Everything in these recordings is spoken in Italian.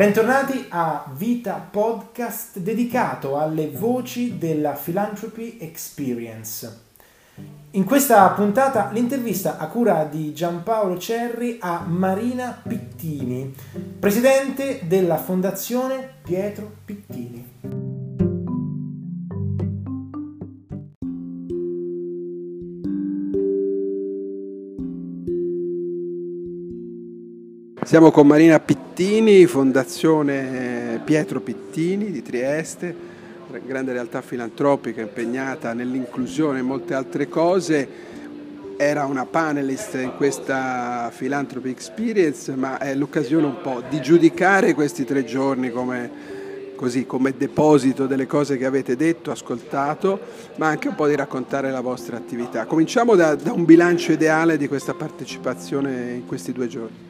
Bentornati a Vita Podcast dedicato alle voci della Philanthropy Experience. In questa puntata l'intervista a cura di Giampaolo Cerri a Marina Pittini, presidente della Fondazione Pietro Pittini. Siamo con Marina Pittini, Fondazione Pietro Pittini di Trieste, grande realtà filantropica impegnata nell'inclusione e molte altre cose. Era una panelist in questa Philanthropy Experience, ma è l'occasione un po' di giudicare questi tre giorni come, così, come deposito delle cose che avete detto, ascoltato, ma anche un po' di raccontare la vostra attività. Cominciamo da, da un bilancio ideale di questa partecipazione in questi due giorni.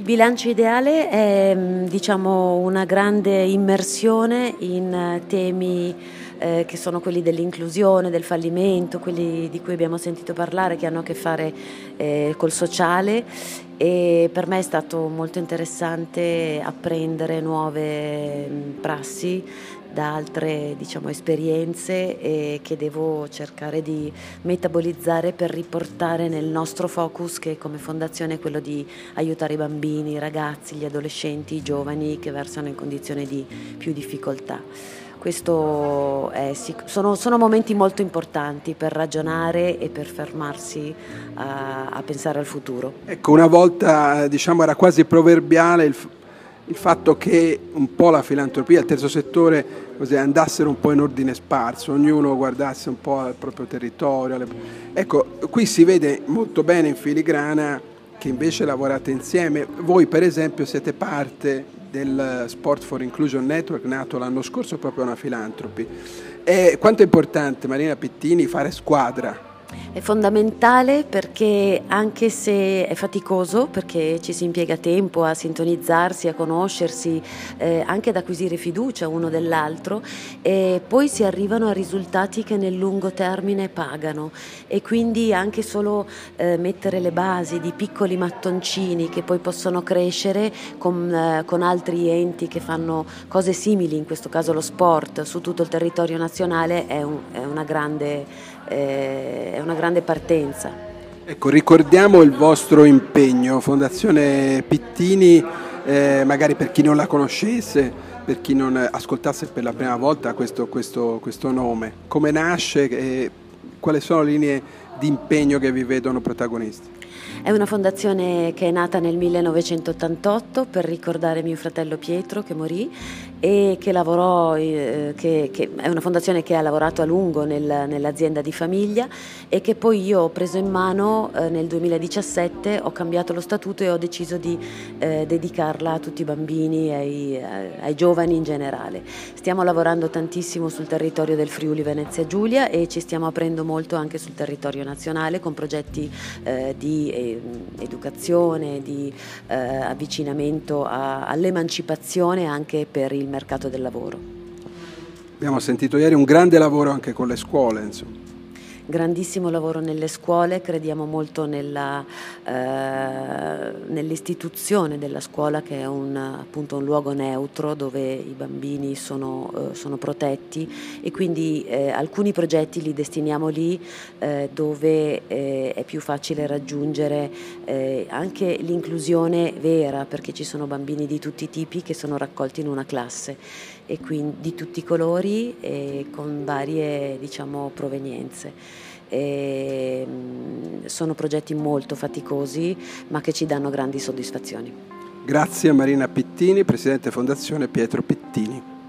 Il bilancio ideale è mm, diciamo, una grande immersione in eh, temi eh, che sono quelli dell'inclusione, del fallimento, quelli di cui abbiamo sentito parlare, che hanno a che fare eh, col sociale e per me è stato molto interessante apprendere nuove mm, prassi da altre diciamo, esperienze che devo cercare di metabolizzare per riportare nel nostro focus che come fondazione è quello di aiutare i bambini, i ragazzi, gli adolescenti, i giovani che versano in condizioni di più difficoltà. Questo è, sono, sono, momenti molto importanti per ragionare e per fermarsi a, a pensare al futuro. Ecco, una volta diciamo, era quasi proverbiale il il fatto che un po' la filantropia, il terzo settore così, andassero un po' in ordine sparso, ognuno guardasse un po' al proprio territorio. Alle... Ecco, qui si vede molto bene in filigrana che invece lavorate insieme. Voi per esempio siete parte del Sport for Inclusion Network nato l'anno scorso proprio una filantropi. E quanto è importante, Marina Pittini, fare squadra è fondamentale perché anche se è faticoso, perché ci si impiega tempo a sintonizzarsi, a conoscersi, eh, anche ad acquisire fiducia uno dell'altro, e poi si arrivano a risultati che nel lungo termine pagano. E quindi anche solo eh, mettere le basi di piccoli mattoncini che poi possono crescere con, eh, con altri enti che fanno cose simili, in questo caso lo sport, su tutto il territorio nazionale è, un, è una grande eh, è una grande partenza. Ecco, ricordiamo il vostro impegno, Fondazione Pittini, eh, magari per chi non la conoscesse, per chi non ascoltasse per la prima volta questo, questo, questo nome. Come nasce e quali sono le linee di impegno che vi vedono protagonisti? È una fondazione che è nata nel 1988 per ricordare mio fratello Pietro che morì e che lavorò, eh, che, che è una fondazione che ha lavorato a lungo nel, nell'azienda di famiglia e che poi io ho preso in mano eh, nel 2017, ho cambiato lo statuto e ho deciso di eh, dedicarla a tutti i bambini ai, eh, ai, giovani in generale. Stiamo lavorando tantissimo sul territorio del Friuli Venezia Giulia e ci stiamo aprendo molto anche sul territorio nazionale con progetti eh, di eh, educazione, di eh, avvicinamento a, all'emancipazione anche per il mercato del lavoro. Abbiamo sentito ieri un grande lavoro anche con le scuole, insomma grandissimo lavoro nelle scuole, crediamo molto nella, eh, nell'istituzione della scuola che è un, appunto un luogo neutro dove i bambini sono, eh, sono protetti. E quindi eh, alcuni progetti li destiniamo lì eh, dove eh, è più facile raggiungere eh, anche l'inclusione vera perché ci sono bambini di tutti i tipi che sono raccolti in una classe e quindi di tutti i colori e con varie diciamo, provenienze. E, mm, sono progetti molto faticosi ma che ci danno grandi soddisfazioni. Grazie a Marina Pittini, Presidente Fondazione Pietro Pittini.